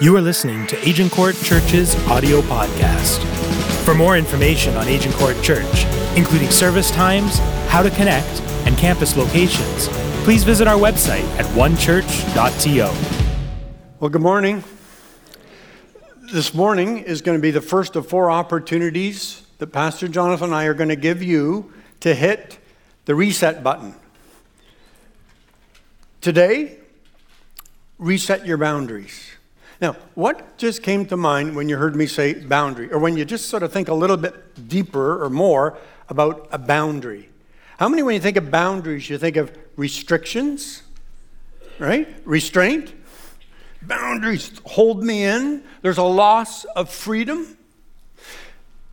You are listening to Agincourt Church's audio podcast. For more information on Agincourt Church, including service times, how to connect, and campus locations, please visit our website at onechurch.to. Well, good morning. This morning is going to be the first of four opportunities that Pastor Jonathan and I are going to give you to hit the reset button. Today, reset your boundaries. Now, what just came to mind when you heard me say boundary, or when you just sort of think a little bit deeper or more about a boundary? How many, when you think of boundaries, you think of restrictions, right? Restraint? Boundaries hold me in. There's a loss of freedom.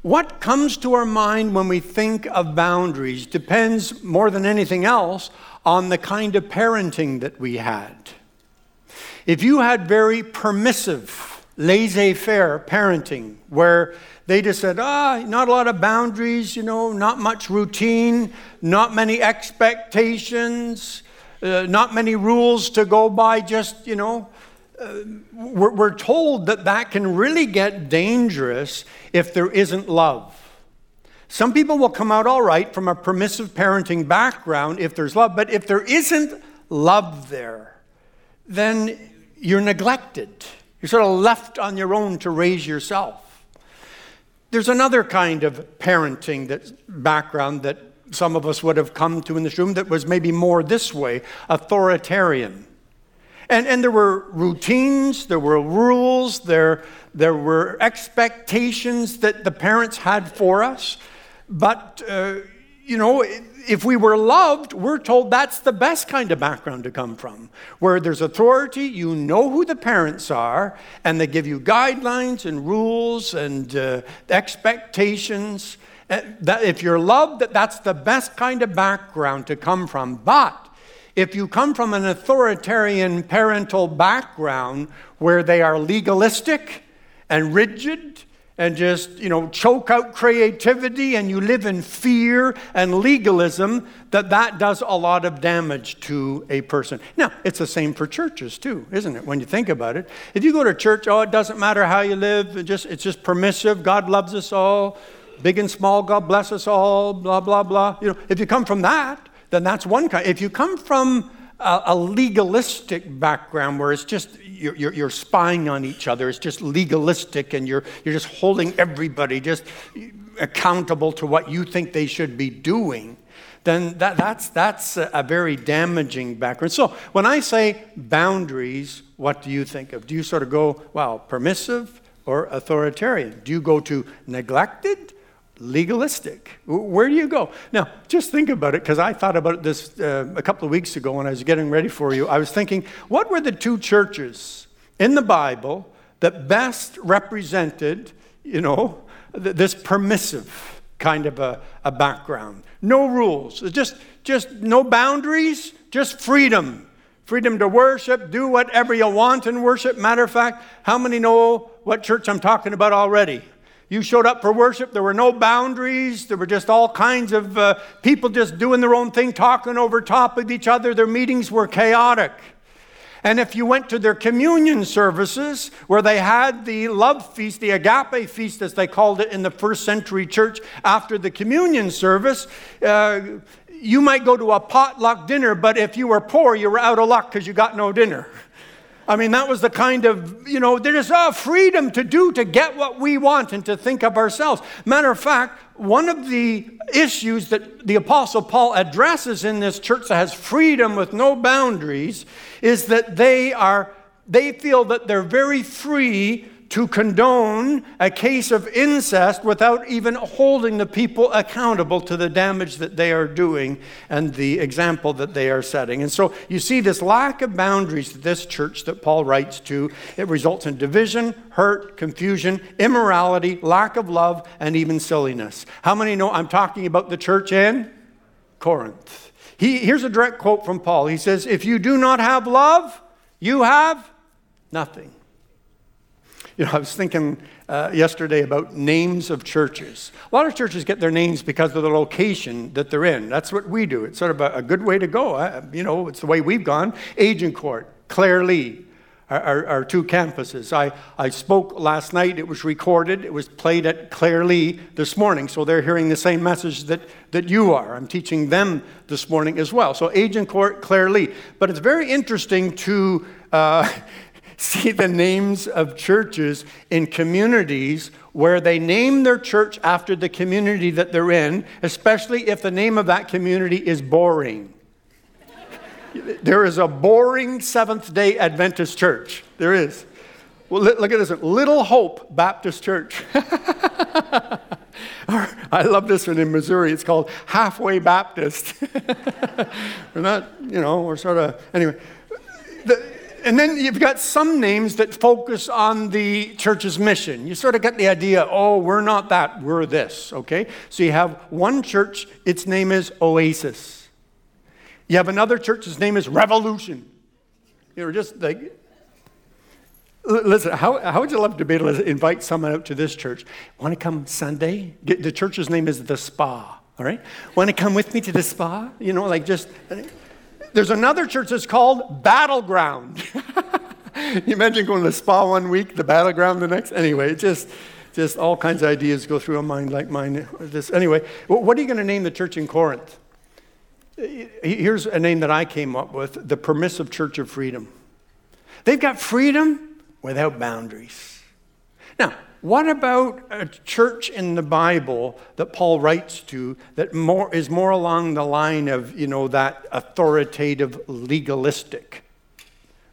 What comes to our mind when we think of boundaries depends more than anything else on the kind of parenting that we had. If you had very permissive, laissez faire parenting, where they just said, ah, not a lot of boundaries, you know, not much routine, not many expectations, uh, not many rules to go by, just, you know, uh, we're, we're told that that can really get dangerous if there isn't love. Some people will come out all right from a permissive parenting background if there's love, but if there isn't love there, then you're neglected. You're sort of left on your own to raise yourself. There's another kind of parenting that background that some of us would have come to in this room that was maybe more this way authoritarian. And, and there were routines, there were rules, there, there were expectations that the parents had for us. But, uh, you know, if we were loved, we're told that's the best kind of background to come from. Where there's authority, you know who the parents are, and they give you guidelines and rules and uh, expectations. Uh, that if you're loved, that that's the best kind of background to come from. But if you come from an authoritarian parental background where they are legalistic and rigid and just, you know, choke out creativity and you live in fear and legalism, that that does a lot of damage to a person. Now, it's the same for churches too, isn't it? When you think about it. If you go to church, oh, it doesn't matter how you live, it just, it's just permissive, God loves us all, big and small, God bless us all, blah, blah, blah. You know, if you come from that, then that's one kind. If you come from a, a legalistic background where it's just you're, you're, you're, spying on each other. It's just legalistic, and you're, you're just holding everybody just accountable to what you think they should be doing. Then that, that's, that's a, a very damaging background. So when I say boundaries, what do you think of? Do you sort of go, well, permissive or authoritarian? Do you go to neglected legalistic. Where do you go? Now, just think about it, because I thought about this uh, a couple of weeks ago when I was getting ready for you. I was thinking, what were the two churches in the Bible that best represented, you know, th- this permissive kind of a, a background? No rules, just, just no boundaries, just freedom. Freedom to worship, do whatever you want in worship. Matter of fact, how many know what church I'm talking about already? You showed up for worship. There were no boundaries. There were just all kinds of uh, people just doing their own thing, talking over top of each other. Their meetings were chaotic. And if you went to their communion services, where they had the love feast, the agape feast, as they called it in the first century church, after the communion service, uh, you might go to a potluck dinner, but if you were poor, you were out of luck because you got no dinner. I mean, that was the kind of, you know, there is a freedom to do, to get what we want and to think of ourselves. Matter of fact, one of the issues that the Apostle Paul addresses in this church that has freedom with no boundaries is that they are, they feel that they're very free to condone a case of incest without even holding the people accountable to the damage that they are doing and the example that they are setting. And so you see this lack of boundaries to this church that Paul writes to. It results in division, hurt, confusion, immorality, lack of love, and even silliness. How many know I'm talking about the church in Corinth? He, here's a direct quote from Paul. He says, If you do not have love, you have nothing. You know, I was thinking uh, yesterday about names of churches. A lot of churches get their names because of the location that they're in. That's what we do. It's sort of a, a good way to go. I, you know, it's the way we've gone. Agincourt, Clare Lee, our, our, our, two campuses. I, I spoke last night, it was recorded, it was played at Clare-Leigh this morning, so they're hearing the same message that, that you are. I'm teaching them this morning as well. So, Agincourt, Clare-Leigh. But it's very interesting to uh, see the names of churches in communities where they name their church after the community that they're in, especially if the name of that community is boring. There is a boring Seventh day Adventist church. There is. Well, look at this one. Little Hope Baptist Church. I love this one in Missouri. It's called Halfway Baptist. we're not, you know, we're sort of, anyway. The, and then you've got some names that focus on the church's mission. You sort of get the idea, oh, we're not that, we're this, okay? So you have one church, its name is Oasis. You have another church, its name is Revolution. You know, just like, listen, how, how would you love to be able to invite someone out to this church? Want to come Sunday? The church's name is The Spa, all right? Want to come with me to the spa? You know, like just, there's another church that's called Battleground. you imagine going to the spa one week, the battleground the next? Anyway, just, just all kinds of ideas go through a mind like mine. This, anyway, what are you going to name the church in Corinth? Here's a name that I came up with the Permissive Church of Freedom. They've got freedom without boundaries. Now, what about a church in the Bible that Paul writes to that more, is more along the line of, you know, that authoritative, legalistic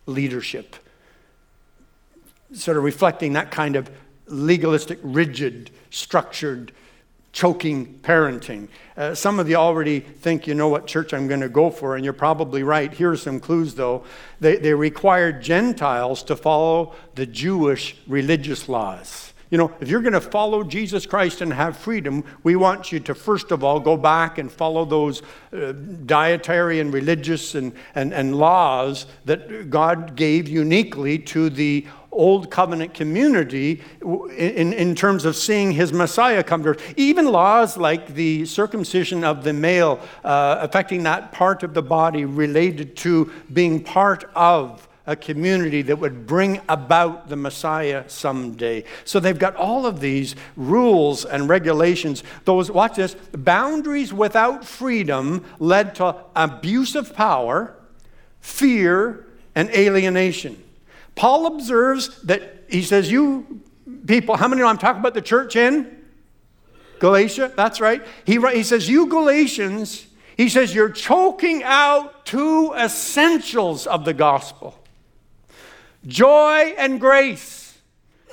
leadership? Sort of reflecting that kind of legalistic, rigid, structured choking parenting. Uh, some of you already think you know what church I'm going to go for, and you're probably right. Here are some clues, though. They, they required Gentiles to follow the Jewish religious laws. You know, if you're going to follow Jesus Christ and have freedom, we want you to first of all go back and follow those uh, dietary and religious and, and, and laws that God gave uniquely to the old covenant community in, in terms of seeing his Messiah come to earth. Even laws like the circumcision of the male, uh, affecting that part of the body related to being part of a community that would bring about the Messiah someday. So they've got all of these rules and regulations. Those, watch this, boundaries without freedom led to abuse of power, fear, and alienation. Paul observes that he says, You people, how many know I'm talking about the church in Galatia? That's right. He, he says, You Galatians, he says, You're choking out two essentials of the gospel joy and grace.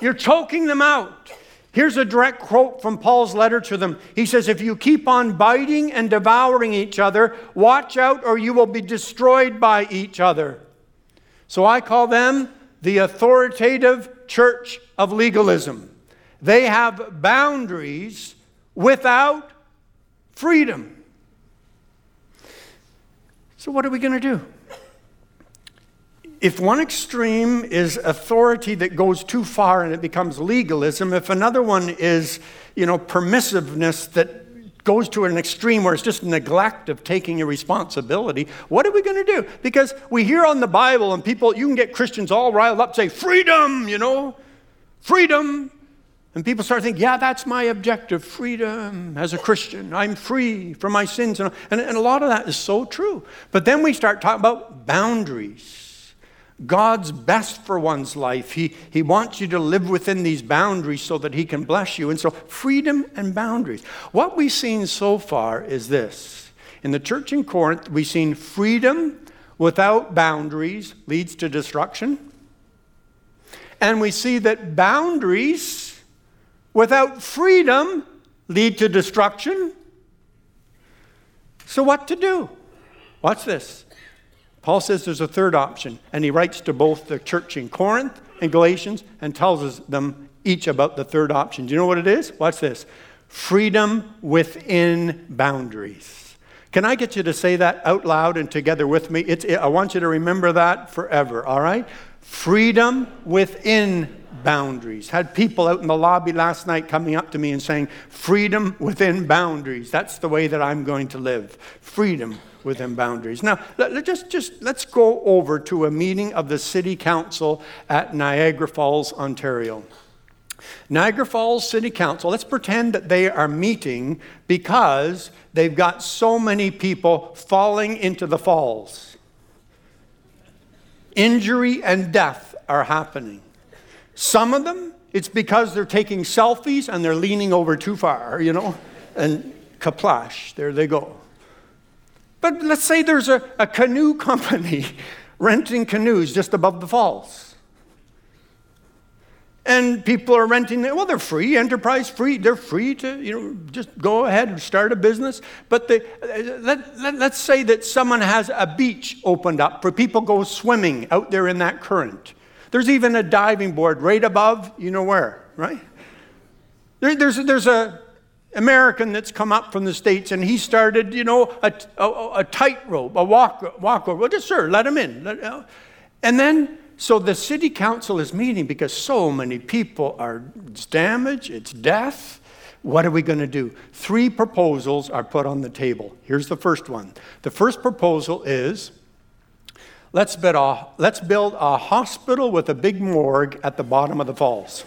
You're choking them out. Here's a direct quote from Paul's letter to them. He says, If you keep on biting and devouring each other, watch out or you will be destroyed by each other. So I call them the authoritative church of legalism. They have boundaries without freedom. So, what are we going to do? If one extreme is authority that goes too far and it becomes legalism, if another one is, you know, permissiveness that goes to an extreme where it's just neglect of taking your responsibility, what are we going to do? Because we hear on the Bible and people, you can get Christians all riled up, say, freedom, you know, freedom. And people start thinking, yeah, that's my objective freedom as a Christian. I'm free from my sins. And, and, and a lot of that is so true. But then we start talking about boundaries. God's best for one's life. He, he wants you to live within these boundaries so that He can bless you. And so, freedom and boundaries. What we've seen so far is this in the church in Corinth, we've seen freedom without boundaries leads to destruction. And we see that boundaries without freedom lead to destruction. So, what to do? Watch this. Paul says there's a third option, and he writes to both the church in Corinth and Galatians and tells them each about the third option. Do you know what it is? Watch this freedom within boundaries. Can I get you to say that out loud and together with me? It's, I want you to remember that forever, all right? Freedom within boundaries. Had people out in the lobby last night coming up to me and saying, freedom within boundaries. That's the way that I'm going to live. Freedom within boundaries. Now, let, just, just let's go over to a meeting of the City Council at Niagara Falls, Ontario. Niagara Falls City Council, let's pretend that they are meeting because they've got so many people falling into the falls. Injury and death are happening. Some of them, it's because they're taking selfies and they're leaning over too far, you know, and kaplash, there they go. But let's say there's a, a canoe company renting canoes just above the falls and people are renting them. Well, they're free, enterprise free. They're free to, you know, just go ahead and start a business. But they, uh, let, let, let's say that someone has a beach opened up for people go swimming out there in that current. There's even a diving board right above, you know where, right? There, there's, there's a American that's come up from the States and he started, you know, a, a, a tightrope, a walk, walk. Well, just, sir, let him in. Let, uh, and then so the city council is meeting because so many people are it's damage, it's death. What are we going to do? Three proposals are put on the table. Here's the first one. The first proposal is let's build a, let's build a hospital with a big morgue at the bottom of the falls.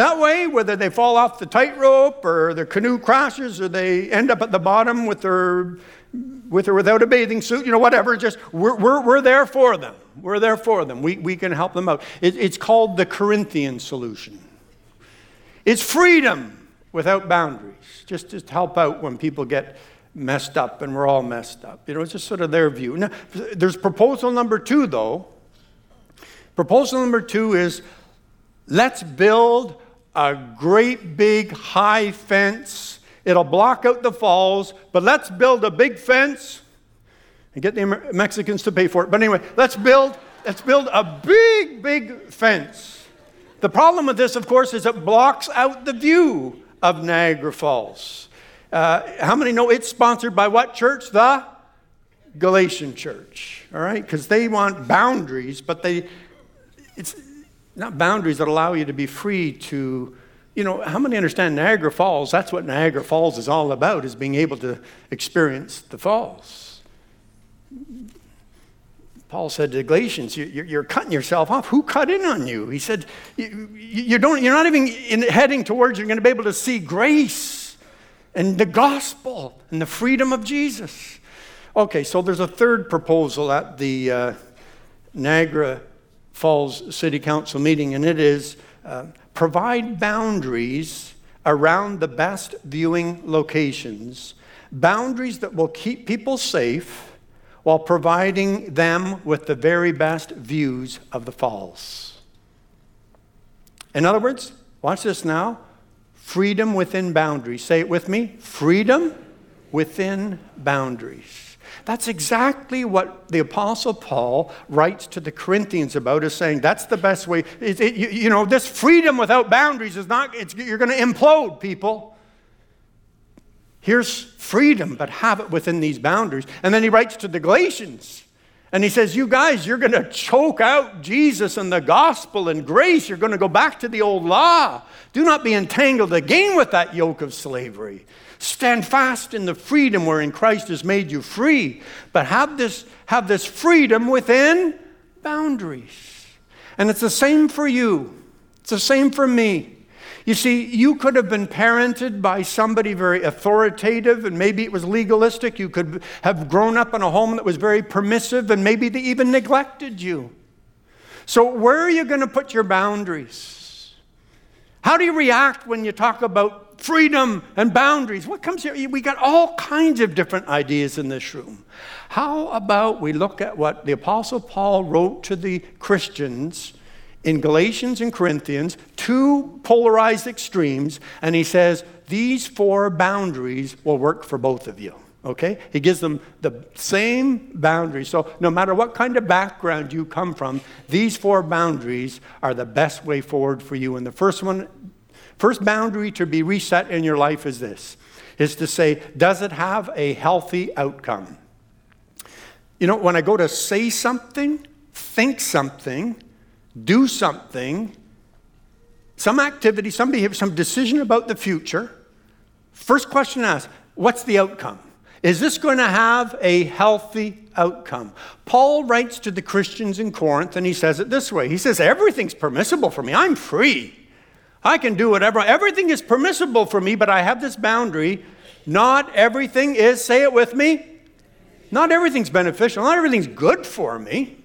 That way, whether they fall off the tightrope or their canoe crashes or they end up at the bottom with their with or without a bathing suit, you know, whatever, just we're, we're, we're there for them. We're there for them. We, we can help them out. It, it's called the Corinthian solution. It's freedom without boundaries, just to help out when people get messed up and we're all messed up. You know, it's just sort of their view. Now, there's proposal number two, though. Proposal number two is let's build a great big high fence It'll block out the falls, but let's build a big fence and get the Mexicans to pay for it. But anyway, let's build, let's build a big, big fence. The problem with this, of course, is it blocks out the view of Niagara Falls. Uh, how many know it's sponsored by what church? The Galatian church. All right? Because they want boundaries, but they, it's not boundaries that allow you to be free to you know, how many understand Niagara Falls? That's what Niagara Falls is all about, is being able to experience the falls. Paul said to the Galatians, you're cutting yourself off. Who cut in on you? He said, you don't, you're not even heading towards, you're going to be able to see grace and the gospel and the freedom of Jesus. Okay, so there's a third proposal at the uh, Niagara Falls City Council meeting, and it is uh, provide boundaries around the best viewing locations, boundaries that will keep people safe while providing them with the very best views of the falls. In other words, watch this now freedom within boundaries. Say it with me freedom within boundaries. That's exactly what the Apostle Paul writes to the Corinthians about, is saying that's the best way. It, it, you, you, know, this freedom without boundaries is not, you're going to implode, people. Here's freedom, but have it within these boundaries. And then he writes to the Galatians. And he says, You guys, you're going to choke out Jesus and the gospel and grace. You're going to go back to the old law. Do not be entangled again with that yoke of slavery. Stand fast in the freedom wherein Christ has made you free, but have this, have this freedom within boundaries. And it's the same for you, it's the same for me. You see, you could have been parented by somebody very authoritative, and maybe it was legalistic. You could have grown up in a home that was very permissive, and maybe they even neglected you. So, where are you going to put your boundaries? How do you react when you talk about freedom and boundaries. What comes here? We got all kinds of different ideas in this room. How about we look at what the Apostle Paul wrote to the Christians in Galatians and Corinthians, two polarized extremes, and he says, These four boundaries will work for both of you. Okay? He gives them the same boundaries. So, no matter what kind of background you come from, these four boundaries are the best way forward for you. And the first one First boundary to be reset in your life is this is to say, does it have a healthy outcome? You know, when I go to say something, think something, do something, some activity, some behavior, some decision about the future, first question asked, what's the outcome? Is this going to have a healthy outcome? Paul writes to the Christians in Corinth and he says it this way He says, Everything's permissible for me. I'm free. I can do whatever. Everything is permissible for me, but I have this boundary. Not everything is, say it with me, not everything's beneficial. Not everything's good for me.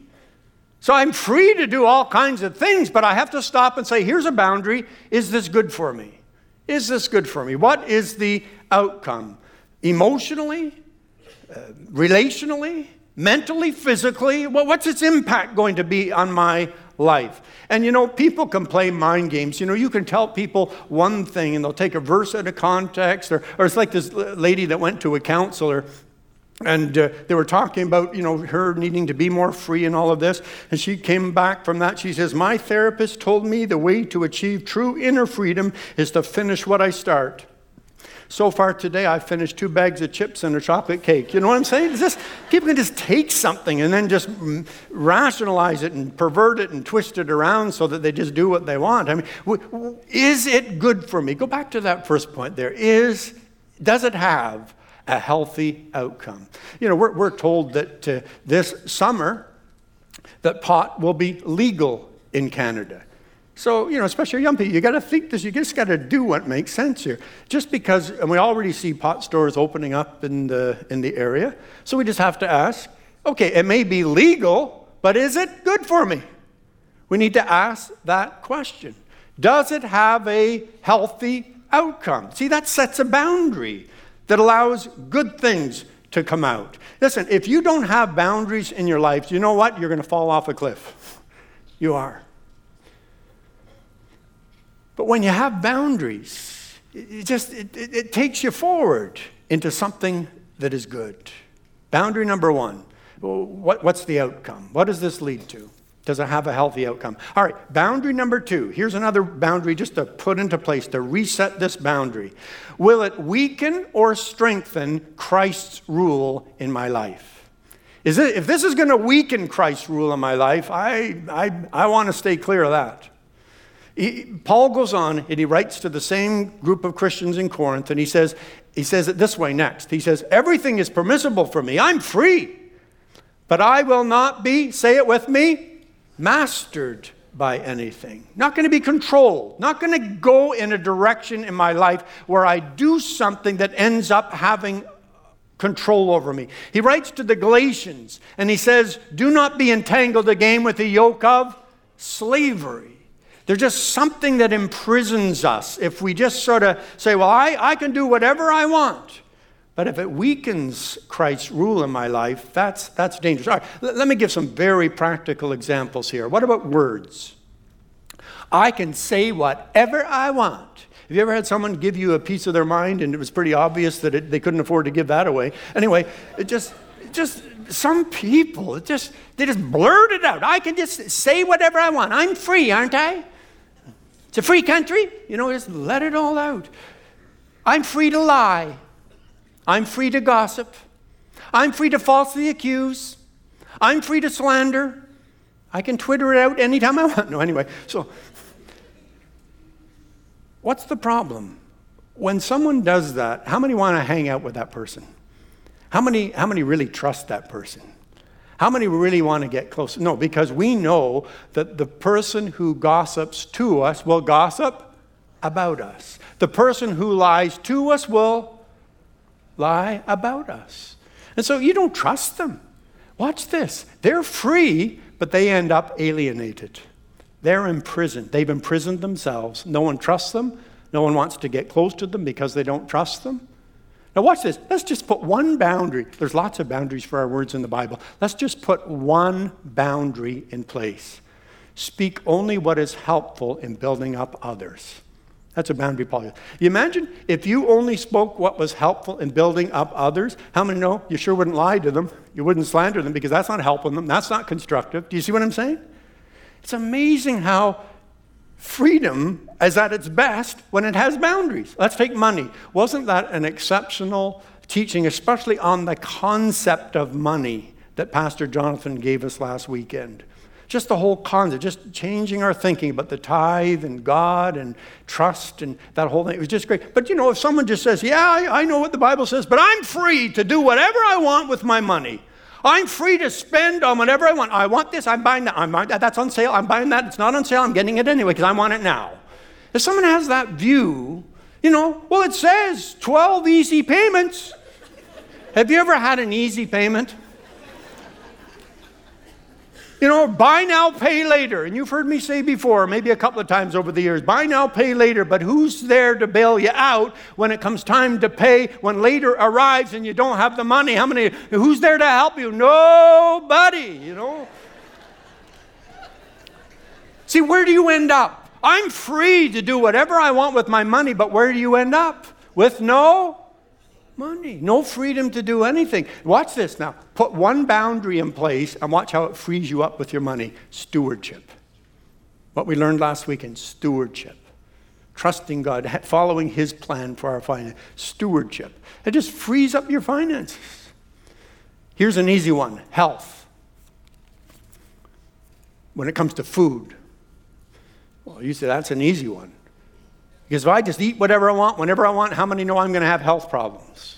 So I'm free to do all kinds of things, but I have to stop and say, here's a boundary. Is this good for me? Is this good for me? What is the outcome? emotionally, uh, relationally, mentally, physically? Well, what's its impact going to be on my life? And you know, people can play mind games. You know, you can tell people one thing and they'll take a verse out of context, or, or it's like this lady that went to a counselor and uh, they were talking about, you know, her needing to be more free and all of this. And she came back from that. She says, My therapist told me the way to achieve true inner freedom is to finish what I start. So far today, I've finished two bags of chips and a chocolate cake. You know what I'm saying? It's just, people can just take something and then just rationalize it and pervert it and twist it around so that they just do what they want. I mean, is it good for me? Go back to that first point there. Is, does it have a healthy outcome? You know, we're, we're told that uh, this summer that pot will be legal in Canada. So, you know, especially young people, you got to think this, you just got to do what makes sense here. Just because, and we already see pot stores opening up in the, in the area, so we just have to ask okay, it may be legal, but is it good for me? We need to ask that question. Does it have a healthy outcome? See, that sets a boundary that allows good things to come out. Listen, if you don't have boundaries in your life, you know what? You're going to fall off a cliff. You are. But when you have boundaries, it just it, it, it takes you forward into something that is good. Boundary number one. What, what's the outcome? What does this lead to? Does it have a healthy outcome? All right, boundary number two. Here's another boundary just to put into place, to reset this boundary. Will it weaken or strengthen Christ's rule in my life? Is it, if this is going to weaken Christ's rule in my life, I, I, I want to stay clear of that. He, Paul goes on and he writes to the same group of Christians in Corinth and he says, he says it this way next. He says, Everything is permissible for me. I'm free. But I will not be, say it with me, mastered by anything. Not going to be controlled. Not going to go in a direction in my life where I do something that ends up having control over me. He writes to the Galatians and he says, Do not be entangled again with the yoke of slavery. There's just something that imprisons us if we just sort of say, well, I, I can do whatever I want. But if it weakens Christ's rule in my life, that's, that's dangerous. All right, let, let me give some very practical examples here. What about words? I can say whatever I want. Have you ever had someone give you a piece of their mind and it was pretty obvious that it, they couldn't afford to give that away? Anyway, it just, just some people, it just, they just blurt it out. I can just say whatever I want. I'm free, aren't I? It's a free country. You know, just let it all out. I'm free to lie. I'm free to gossip. I'm free to falsely accuse. I'm free to slander. I can Twitter it out anytime I want. No, anyway, so what's the problem? When someone does that, how many want to hang out with that person? How many, how many really trust that person? How many really want to get close? No, because we know that the person who gossips to us will gossip about us. The person who lies to us will lie about us. And so you don't trust them. Watch this. They're free, but they end up alienated. They're imprisoned. They've imprisoned themselves. No one trusts them. No one wants to get close to them because they don't trust them. Now, watch this. Let's just put one boundary. There's lots of boundaries for our words in the Bible. Let's just put one boundary in place. Speak only what is helpful in building up others. That's a boundary Paul You imagine if you only spoke what was helpful in building up others, how many know you sure wouldn't lie to them? You wouldn't slander them because that's not helping them. That's not constructive. Do you see what I'm saying? It's amazing how freedom is at its best when it has boundaries. Let's take money. Wasn't that an exceptional teaching, especially on the concept of money, that Pastor Jonathan gave us last weekend? Just the whole concept, just changing our thinking about the tithe and God and trust and that whole thing. It was just great. But you know, if someone just says, Yeah, I, I know what the Bible says, but I'm free to do whatever I want with my money. I'm free to spend on whatever I want. I want this, I'm buying that. I'm buying that. That's on sale. I'm buying that. It's not on sale. I'm getting it anyway because I want it now. If someone has that view, you know, well, it says 12 easy payments. Have you ever had an easy payment? You know, buy now, pay later. And you've heard me say before, maybe a couple of times over the years, buy now, pay later. But who's there to bail you out when it comes time to pay, when later arrives and you don't have the money? How many, who's there to help you? Nobody, you know. See, where do you end up? I'm free to do whatever I want with my money, but where do you end up? With no money, no freedom to do anything. Watch this now. Put one boundary in place and watch how it frees you up with your money stewardship. What we learned last week in stewardship. Trusting God, following His plan for our finance. Stewardship. It just frees up your finances. Here's an easy one health. When it comes to food, well, you say that's an easy one. Because if I just eat whatever I want, whenever I want, how many know I'm going to have health problems?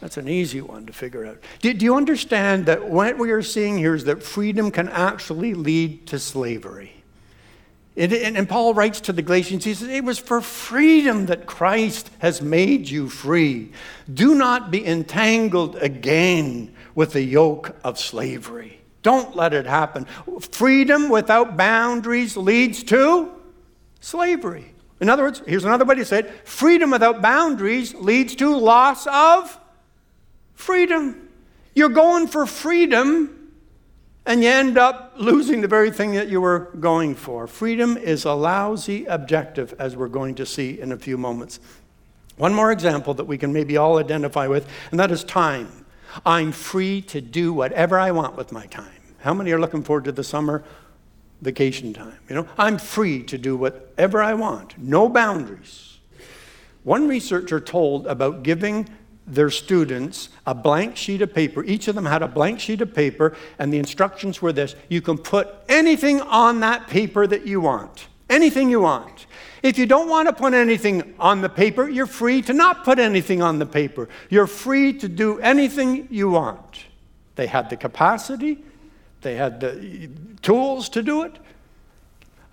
That's an easy one to figure out. Do, do, you understand that what we are seeing here is that freedom can actually lead to slavery? It, and, and Paul writes to the Galatians, he says, It was for freedom that Christ has made you free. Do not be entangled again with the yoke of slavery. Don't let it happen. Freedom without boundaries leads to slavery. In other words, here's another way to say it freedom without boundaries leads to loss of freedom. You're going for freedom and you end up losing the very thing that you were going for. Freedom is a lousy objective, as we're going to see in a few moments. One more example that we can maybe all identify with, and that is time. I'm free to do whatever I want with my time. How many are looking forward to the summer? Vacation time. You know, I'm free to do whatever I want, no boundaries. One researcher told about giving their students a blank sheet of paper. Each of them had a blank sheet of paper, and the instructions were this you can put anything on that paper that you want. Anything you want. If you don't want to put anything on the paper, you're free to not put anything on the paper. You're free to do anything you want. They had the capacity, they had the tools to do it.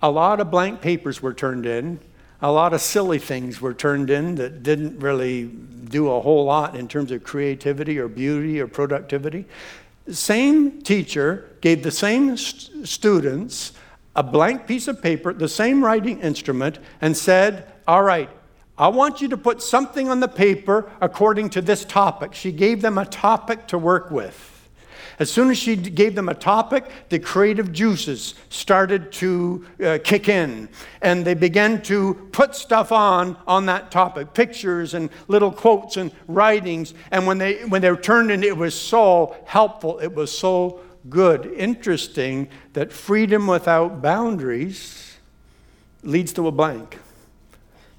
A lot of blank papers were turned in. A lot of silly things were turned in that didn't really do a whole lot in terms of creativity or beauty or productivity. Same teacher gave the same st- students a blank piece of paper, the same writing instrument, and said, All right, I want you to put something on the paper according to this topic. She gave them a topic to work with. As soon as she gave them a topic, the creative juices started to uh, kick in. And they began to put stuff on on that topic pictures and little quotes and writings. And when they, when they were turned in, it was so helpful. It was so good. Interesting that freedom without boundaries leads to a blank.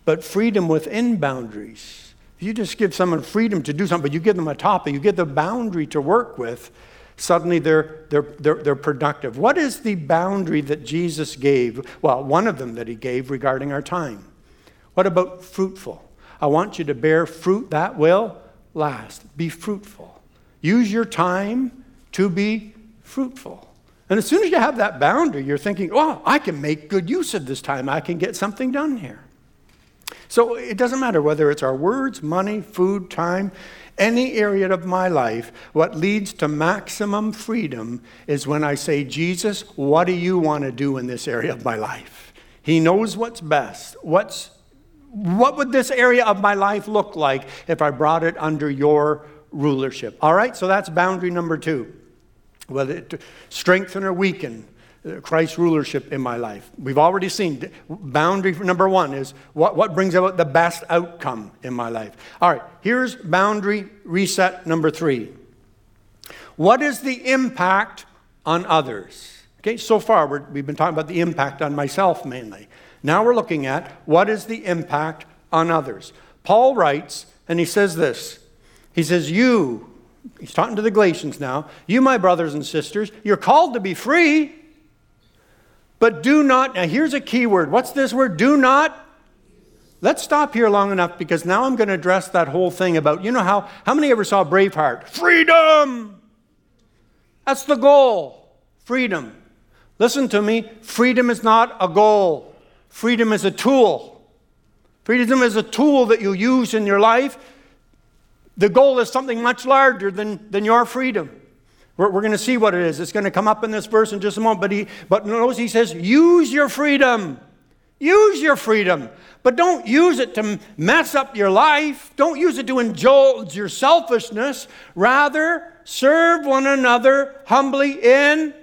But freedom within boundaries, if you just give someone freedom to do something, but you give them a topic, you give them a boundary to work with, suddenly they're, they're, they're, they're productive. What is the boundary that Jesus gave? Well, one of them that he gave regarding our time. What about fruitful? I want you to bear fruit that will last. Be fruitful. Use your time to be fruitful. And as soon as you have that boundary, you're thinking, oh, I can make good use of this time. I can get something done here. So it doesn't matter whether it's our words, money, food, time any area of my life, what leads to maximum freedom is when I say, Jesus, what do you want to do in this area of my life? He knows what's best. What's, what would this area of my life look like if I brought it under your rulership? All right, so that's boundary number two. Whether it strengthen or weaken Uh, Christ's rulership in my life. We've already seen boundary number one is what, what brings about the best outcome in my life. All right, here's boundary reset number three. What is the impact on others? Okay, so far we have been talking about the impact on myself mainly. Now we're looking at what is the impact on others. Paul writes, and he says this He says, You, he's talking to the Galatians now. You, my brothers and sisters, you're called to be free, but do not. Now, here's a key word. What's this word? Do not. Let's stop here long enough because now I'm going to address that whole thing about, you know how, how many ever saw Braveheart? Freedom! That's the goal. Freedom. Listen to me. Freedom is not a goal. Freedom is a tool. Freedom is a tool that you use in your life. The goal is something much larger than, than your freedom. We're, we're going to see what it is. It's going to come up in this verse in just a moment. But, he, but notice he says, use your freedom. Use your freedom. But don't use it to mess up your life. Don't use it to indulge your selfishness. Rather, serve one another humbly in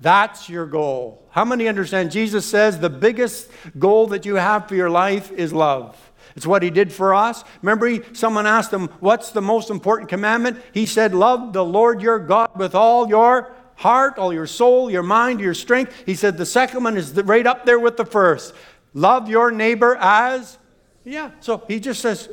that's your goal. How many understand? Jesus says the biggest goal that you have for your life is love. It's what he did for us. Remember, he, someone asked him, What's the most important commandment? He said, Love the Lord your God with all your heart, all your soul, your mind, your strength. He said, The second one is right up there with the first. Love your neighbor as, yeah. So he just says,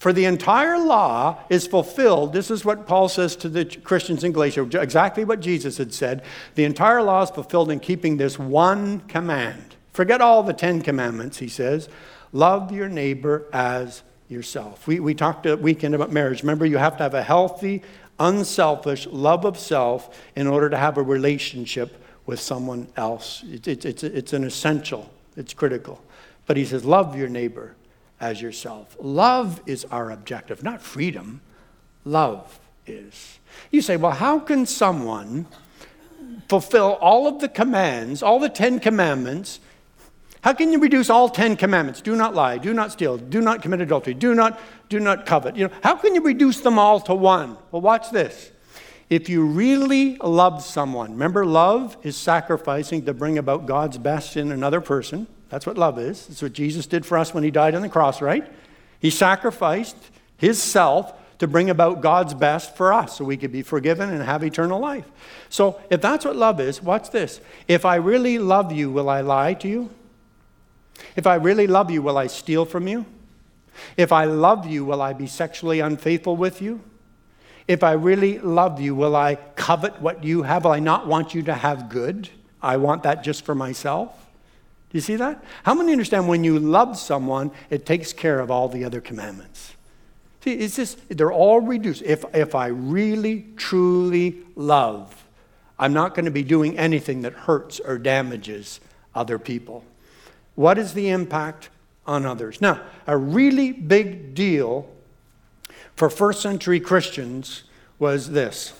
for the entire law is fulfilled. This is what Paul says to the Christians in Galatia, exactly what Jesus had said. The entire law is fulfilled in keeping this one command. Forget all the Ten Commandments, he says. Love your neighbor as yourself. We, we talked a weekend about marriage. Remember, you have to have a healthy, unselfish love of self in order to have a relationship with someone else. It, it, it's, it's an essential, it's critical. But he says, Love your neighbor as yourself. Love is our objective, not freedom. Love is. You say, well, how can someone fulfill all of the commands, all the Ten Commandments? How can you reduce all Ten Commandments? Do not lie, do not steal, do not commit adultery, do not, do not covet. You know, how can you reduce them all to one? Well, watch this. If you really love someone, remember, love is sacrificing to bring about God's best in another person. That's what love is. That's what Jesus did for us when he died on the cross, right? He sacrificed his self to bring about God's best for us so we could be forgiven and have eternal life. So, if that's what love is, watch this. If I really love you, will I lie to you? If I really love you, will I steal from you? If I love you, will I be sexually unfaithful with you? If I really love you, will I covet what you have? Will I not want you to have good? I want that just for myself. Do you see that? How many understand when you love someone, it takes care of all the other commandments? See, it's just, they're all reduced. If, if I really, truly love, I'm not going to be doing anything that hurts or damages other people. What is the impact on others? Now, a really big deal for first century Christians was this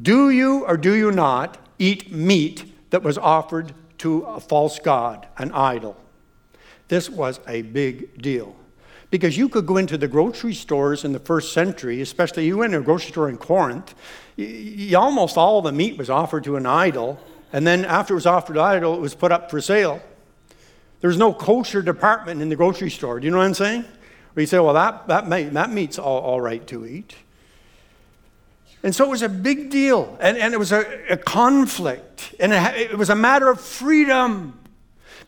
Do you or do you not eat meat that was offered to a false god, an idol. This was a big deal. Because you could go into the grocery stores in the first century, especially you went to a grocery store in Corinth, you, almost all the meat was offered to an idol, and then after it was offered to idol, it was put up for sale. There was no kosher department in the grocery store. Do you know what I'm saying? Where you say, well, that, that, meat, that meat's all, all right to eat. And so it was a big deal, and, and it was a, a conflict, and it, it was a matter of freedom.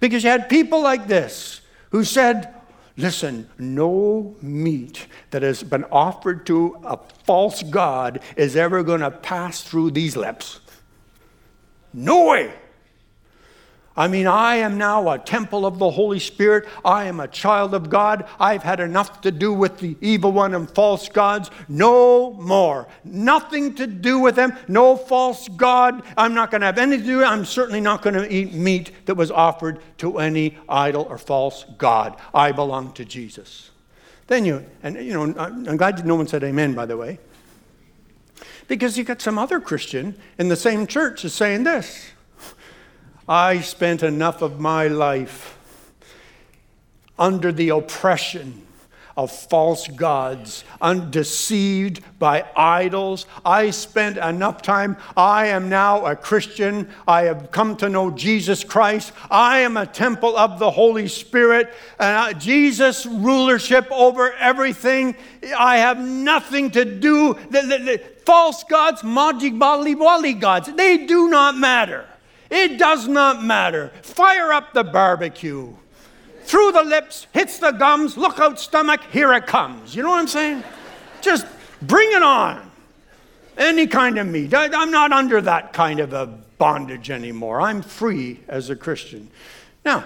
Because you had people like this who said, Listen, no meat that has been offered to a false God is ever going to pass through these lips. No way. I mean, I am now a temple of the Holy Spirit. I am a child of God. I've had enough to do with the evil one and false gods. No more. Nothing to do with them. No false God. I'm not going to have anything to do. I'm certainly not going to eat meat that was offered to any idol or false God. I belong to Jesus. Then you, and you know, I'm glad no one said amen, by the way. Because you got some other Christian in the same church is saying this. I spent enough of my life under the oppression of false gods, undeceived by idols. I spent enough time. I am now a Christian. I have come to know Jesus Christ. I am a temple of the Holy Spirit. And Jesus' rulership over everything. I have nothing to do. The, the, the false gods, magic, bali, wali gods, they do not matter. It does not matter. Fire up the barbecue. Through the lips, hits the gums, look out stomach, here it comes. You know what I'm saying? Just Bring it on. Any kind of meat. I, I'm not under that kind of a bondage anymore. I'm free as a Christian. Now,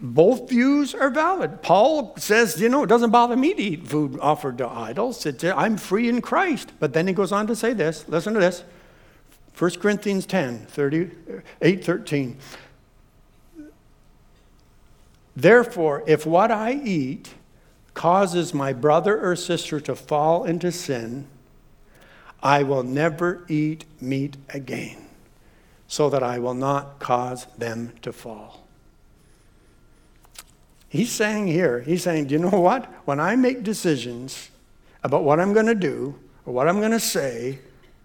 both views are valid. Paul says, you know, it doesn't bother me to eat food offered to idols. It's, I'm free in Christ. But then he goes on to say this listen to this 1 Corinthians 10, 30, 8, 13. Therefore, if what I eat causes my brother or sister to fall into sin, I will never eat meat again, so that I will not cause them to fall. He's saying here, he's saying, do you know what? When I make decisions about what I'm going to do, or what I'm going to say,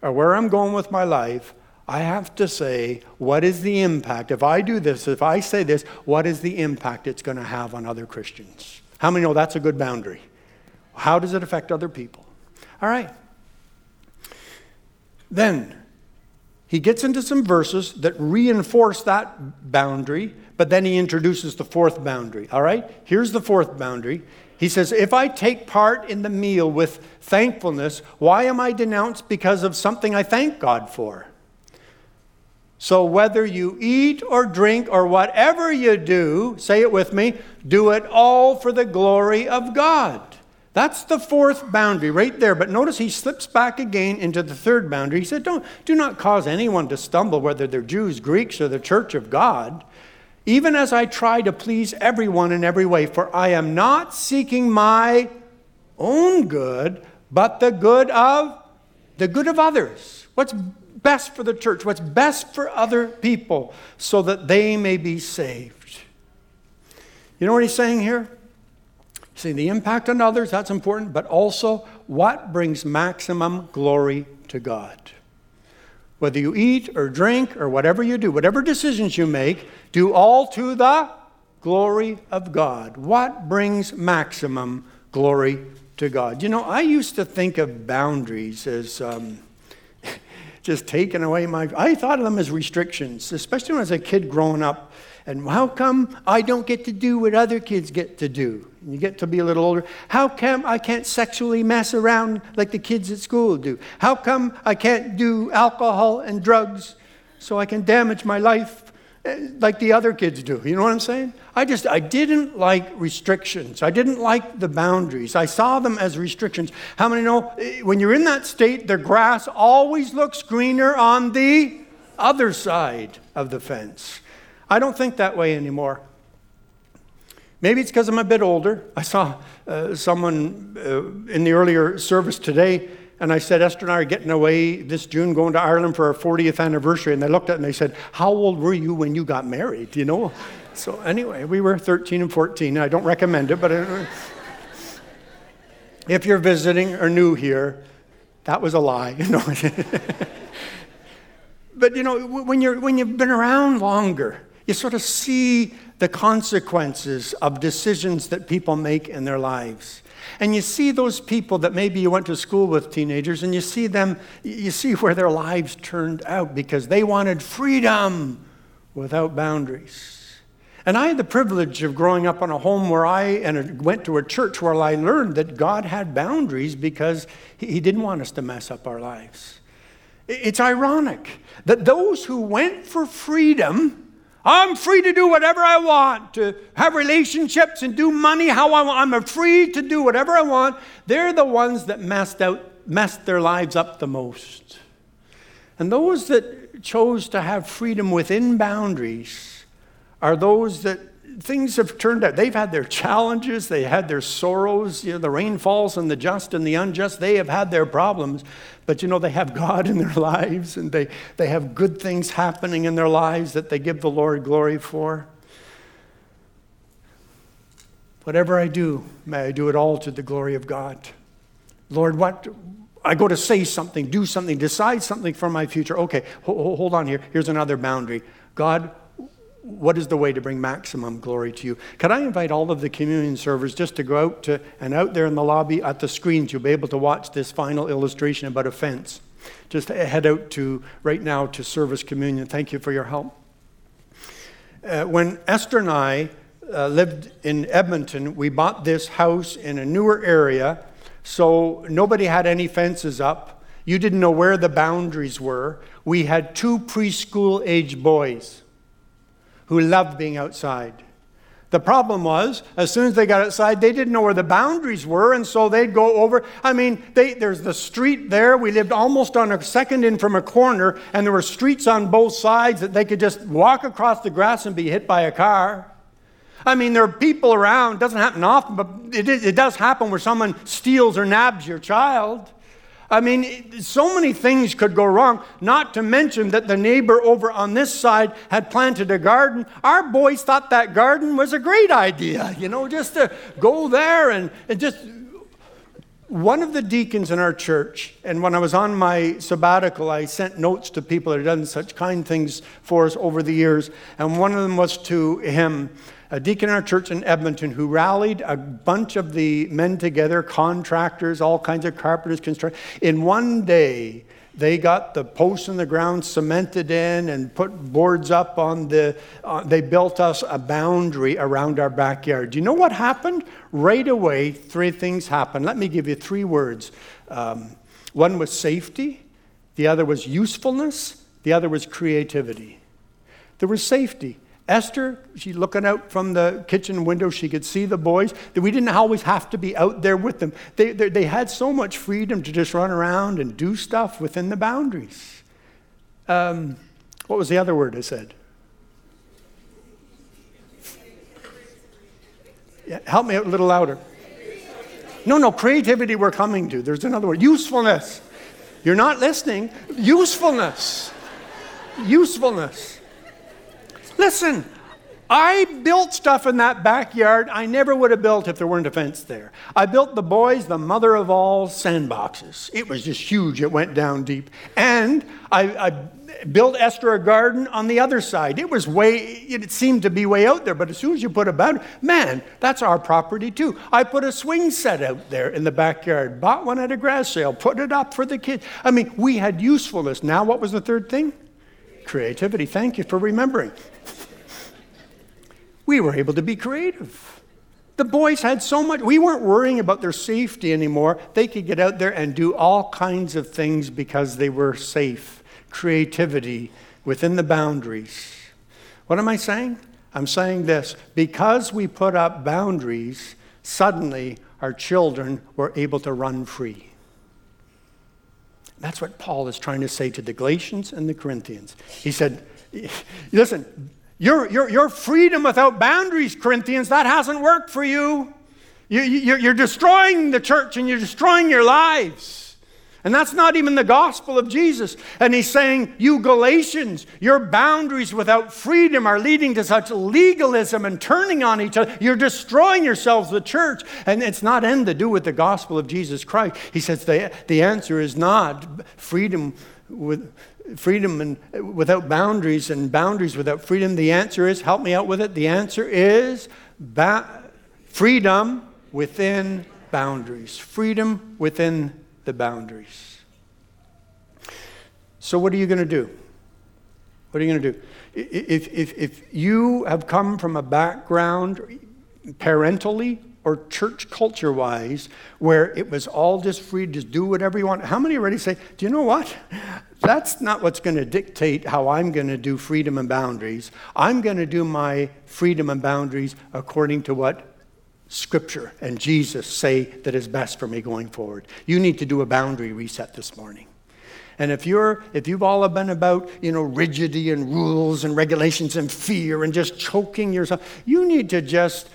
or where I'm going with my life, I have to say, what is the impact? If I do this, if I say this, what is the impact it's going to have on other Christians? How many know that's a good boundary? How does it affect other people? All right. Then he gets into some verses that reinforce that boundary, but then he introduces the fourth boundary. All right? Here's the fourth boundary. He says, If I take part in the meal with thankfulness, why am I denounced because of something I thank God for? So whether you eat or drink or whatever you do, say it with me, do it all for the glory of God. That's the fourth boundary right there. But notice he slips back again into the third boundary. He said, Don't, Do not cause anyone to stumble, whether they're Jews, Greeks, or the church of God, even as I try to please everyone in every way, for I am not seeking my own good, but the good of the good of others. What's best for the church, what's best for other people, so that they may be saved. You know what he's saying here? See, the impact on others, that's important, but also what brings maximum glory to God. Whether you eat or drink or whatever you do, whatever decisions you make, do all to the glory of God. What brings maximum glory to God? You know, I used to think of boundaries as. Um, just taking away my. I thought of them as restrictions, especially when I was a kid growing up. And how come I don't get to do what other kids get to do? You get to be a little older. How come I can't sexually mess around like the kids at school do? How come I can't do alcohol and drugs so I can damage my life like the other kids do. You know what I'm saying? I just, I didn't like restrictions. I didn't like the boundaries. I saw them as restrictions. How many know eh, when you're in that state, the grass always looks greener on the other side of the fence? I don't think that way anymore. Maybe it's because I'm a bit older. I saw uh, someone uh, in the earlier service today and I said, Esther and I are getting away this June, going to Ireland for our 40th anniversary. And they looked at it and they said, How old were you when you got married? You know? So, anyway, we were 13 and 14. I don't recommend it, but uh, if you're visiting or new here, that was a lie. You know? but, you know, when, you're, when you've been around longer, you sort of see the consequences of decisions that people make in their lives. And you see those people that maybe you went to school with teenagers and you see them, you see where their lives turned out because they wanted freedom without boundaries. And I had the privilege of growing up in a home where I and went to a church where I learned that God had boundaries because He didn't want us to mess up our lives. It's ironic that those who went for freedom I'm free to do whatever I want, to have relationships and do money how I want. I'm free to do whatever I want. They're the ones that messed out, messed their lives up the most. And those that chose to have freedom within boundaries are those that things have turned out. They've had their challenges, they had their sorrows. You know, the rain falls on the just and the unjust. They have had their problems. But you know, they have God in their lives and they, they have good things happening in their lives that they give the Lord glory for. Whatever I do, may I do it all to the glory of God. Lord, what I go to say something, do something, decide something for my future. Okay, hold on here. Here's another boundary. God, what is the way to bring maximum glory to you? Could I invite all of the communion servers just to go out to, and out there in the lobby at the screens, you'll be able to watch this final illustration about a fence. Just head out to right now to service communion. Thank you for your help. Uh, when Esther and I uh, lived in Edmonton, we bought this house in a newer area So nobody had any fences up. You didn't know where the boundaries were. We had two preschool age boys who loved being outside. The problem was, as soon as they got outside, they didn't know where the boundaries were, and so they'd go over. I mean, they, there's the street there. We lived almost on a second in from a corner, and there were streets on both sides that they could just walk across the grass and be hit by a car. I mean, there are people around. It doesn't happen often, but it, it does happen where someone steals or nabs your child. I mean, so many things could go wrong, not to mention that the neighbor over on this side had planted a garden. Our boys thought that garden was a great idea, you know, just to go there and, and just. One of the deacons in our church, and when I was on my sabbatical, I sent notes to people that had done such kind things for us over the years, and one of them was to him a deacon in our church in Edmonton who rallied a bunch of the men together, contractors, all kinds of carpenters, construction. In one day, they got the posts in the ground cemented in and put boards up on the. Uh, they built us a boundary around our backyard. Do you know what happened? Right away, three things happened. Let me give you three words. Um, one was safety, the other was usefulness, the other was creativity. There was safety. Esther, she's looking out from the kitchen window. She could see the boys. We didn't always have to be out there with them. They, they, they had so much freedom to just run around and do stuff within the boundaries. Um, what was the other word I said? Yeah, help me out a little louder. No, no, creativity we're coming to. There's another word. Usefulness. You're not listening. Usefulness. Usefulness. Listen, I built stuff in that backyard I never would have built if there weren't a fence there. I built the boys the mother of all sandboxes. It was just huge, it went down deep. And I, I built Esther a garden on the other side. It was way, it seemed to be way out there, but as soon as you put a boundary, man, that's our property too. I put a swing set out there in the backyard, bought one at a grass sale, put it up for the kids. I mean, we had usefulness. Now, what was the third thing? Creativity. Thank you for remembering we were able to be creative. The boys had so much, we weren't worrying about their safety anymore. They could get out there and do all kinds of things because they were safe. Creativity within the boundaries. What am I saying? I'm saying this because we put up boundaries, suddenly our children were able to run free. That's what Paul is trying to say to the Galatians and the Corinthians. He said, Listen, your, your, your freedom without boundaries, Corinthians, that hasn't worked for you. you, you you're destroying the church and you're destroying your lives. And that's not even the gospel of Jesus. And he's saying, You Galatians, your boundaries without freedom are leading to such legalism and turning on each other. You're destroying yourselves, the church. And it's not anything to do with the gospel of Jesus Christ. He says the, the answer is not freedom with freedom and without boundaries and boundaries without freedom the answer is help me out with it the answer is ba- freedom within boundaries freedom within the boundaries so what are you going to do what are you going to do if, if, if you have come from a background parentally or church culture wise where it was all just free to do whatever you want. How many already say, do you know what? That's not what's going to dictate how I'm going to do freedom and boundaries. I'm going to do my freedom and boundaries according to what Scripture and Jesus say that is best for me going forward. You need to do a boundary reset this morning. And if you're if you've all been about, you know, rigidity and rules and regulations and fear and just choking yourself, you need to just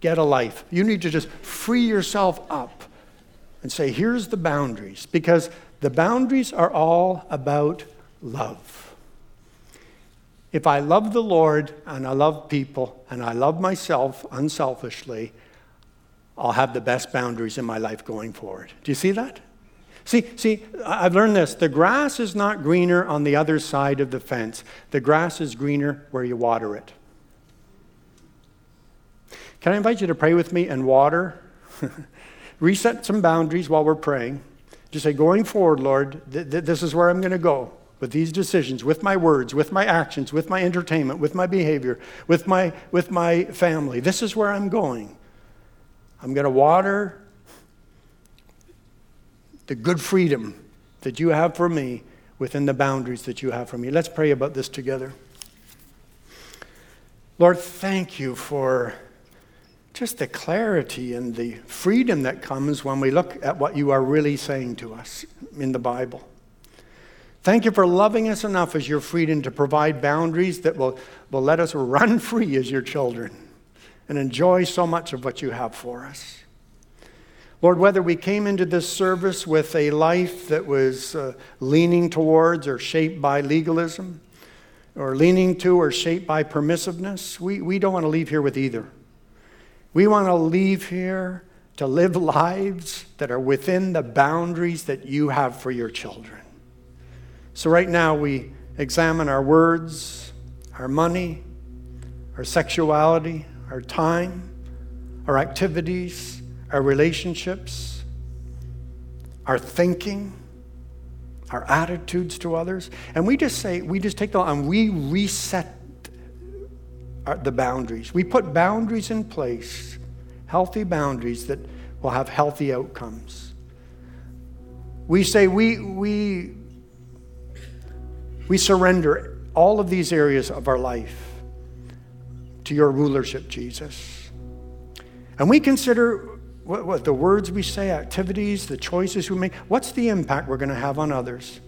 get a life. You need to just free yourself up and say, here's the boundaries, because the boundaries are all about love. If I love the Lord and I love people and I love myself unselfishly, I'll have the best boundaries in my life going forward. Do you see that? See, see, I've learned this. The grass is not greener on the other side of the fence. The grass is greener where you water it. Can I invite you to pray with me and water? Reset some boundaries while we're praying. Just say, going forward, Lord, th- th- this is where I'm going to go with these decisions, with my words, with my actions, with my entertainment, with my behavior, with my, with my family. This is where I'm going. I'm going to water the good freedom that you have for me within the boundaries that you have for me. Let's pray about this together. Lord, thank you for just the clarity and the freedom that comes when we look at what you are really saying to us in the Bible. Thank you for loving us enough as your freedom to provide boundaries that will, will let us run free as your children and enjoy so much of what you have for us. Lord, whether we came into this service with a life that was uh, leaning towards or shaped by legalism, or leaning to or shaped by permissiveness, we, we don't want to leave here with either. We want to leave here to live lives that are within the boundaries that you have for your children. So, right now, we examine our words, our money, our sexuality, our time, our activities, our relationships, our thinking, our attitudes to others. And we just say, we just take the, and we reset the boundaries. We put boundaries in place, healthy boundaries that will have healthy outcomes. We say, we, we, we surrender all of these areas of our life to your rulership, Jesus. And we consider what, what, the words we say, activities, the choices we make, what's the impact we're going to have on others?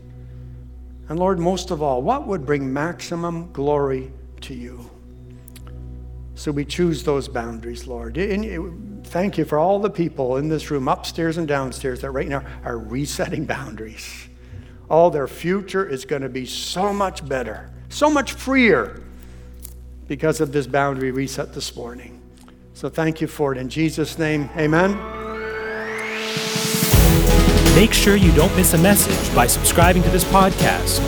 And Lord, most of all, what would bring maximum glory to you? So we choose those boundaries, Lord. And uh, thank you for all the people in this room, upstairs and downstairs, that right now are resetting boundaries. All their future is going to be so much better, so much freer because of this boundary reset this morning. So thank you for it. In Jesus' name, amen. Make sure you don't miss a message by subscribing to this podcast.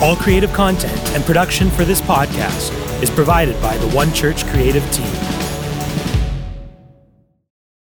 All creative content and production for this podcast is provided by the One Church creative team.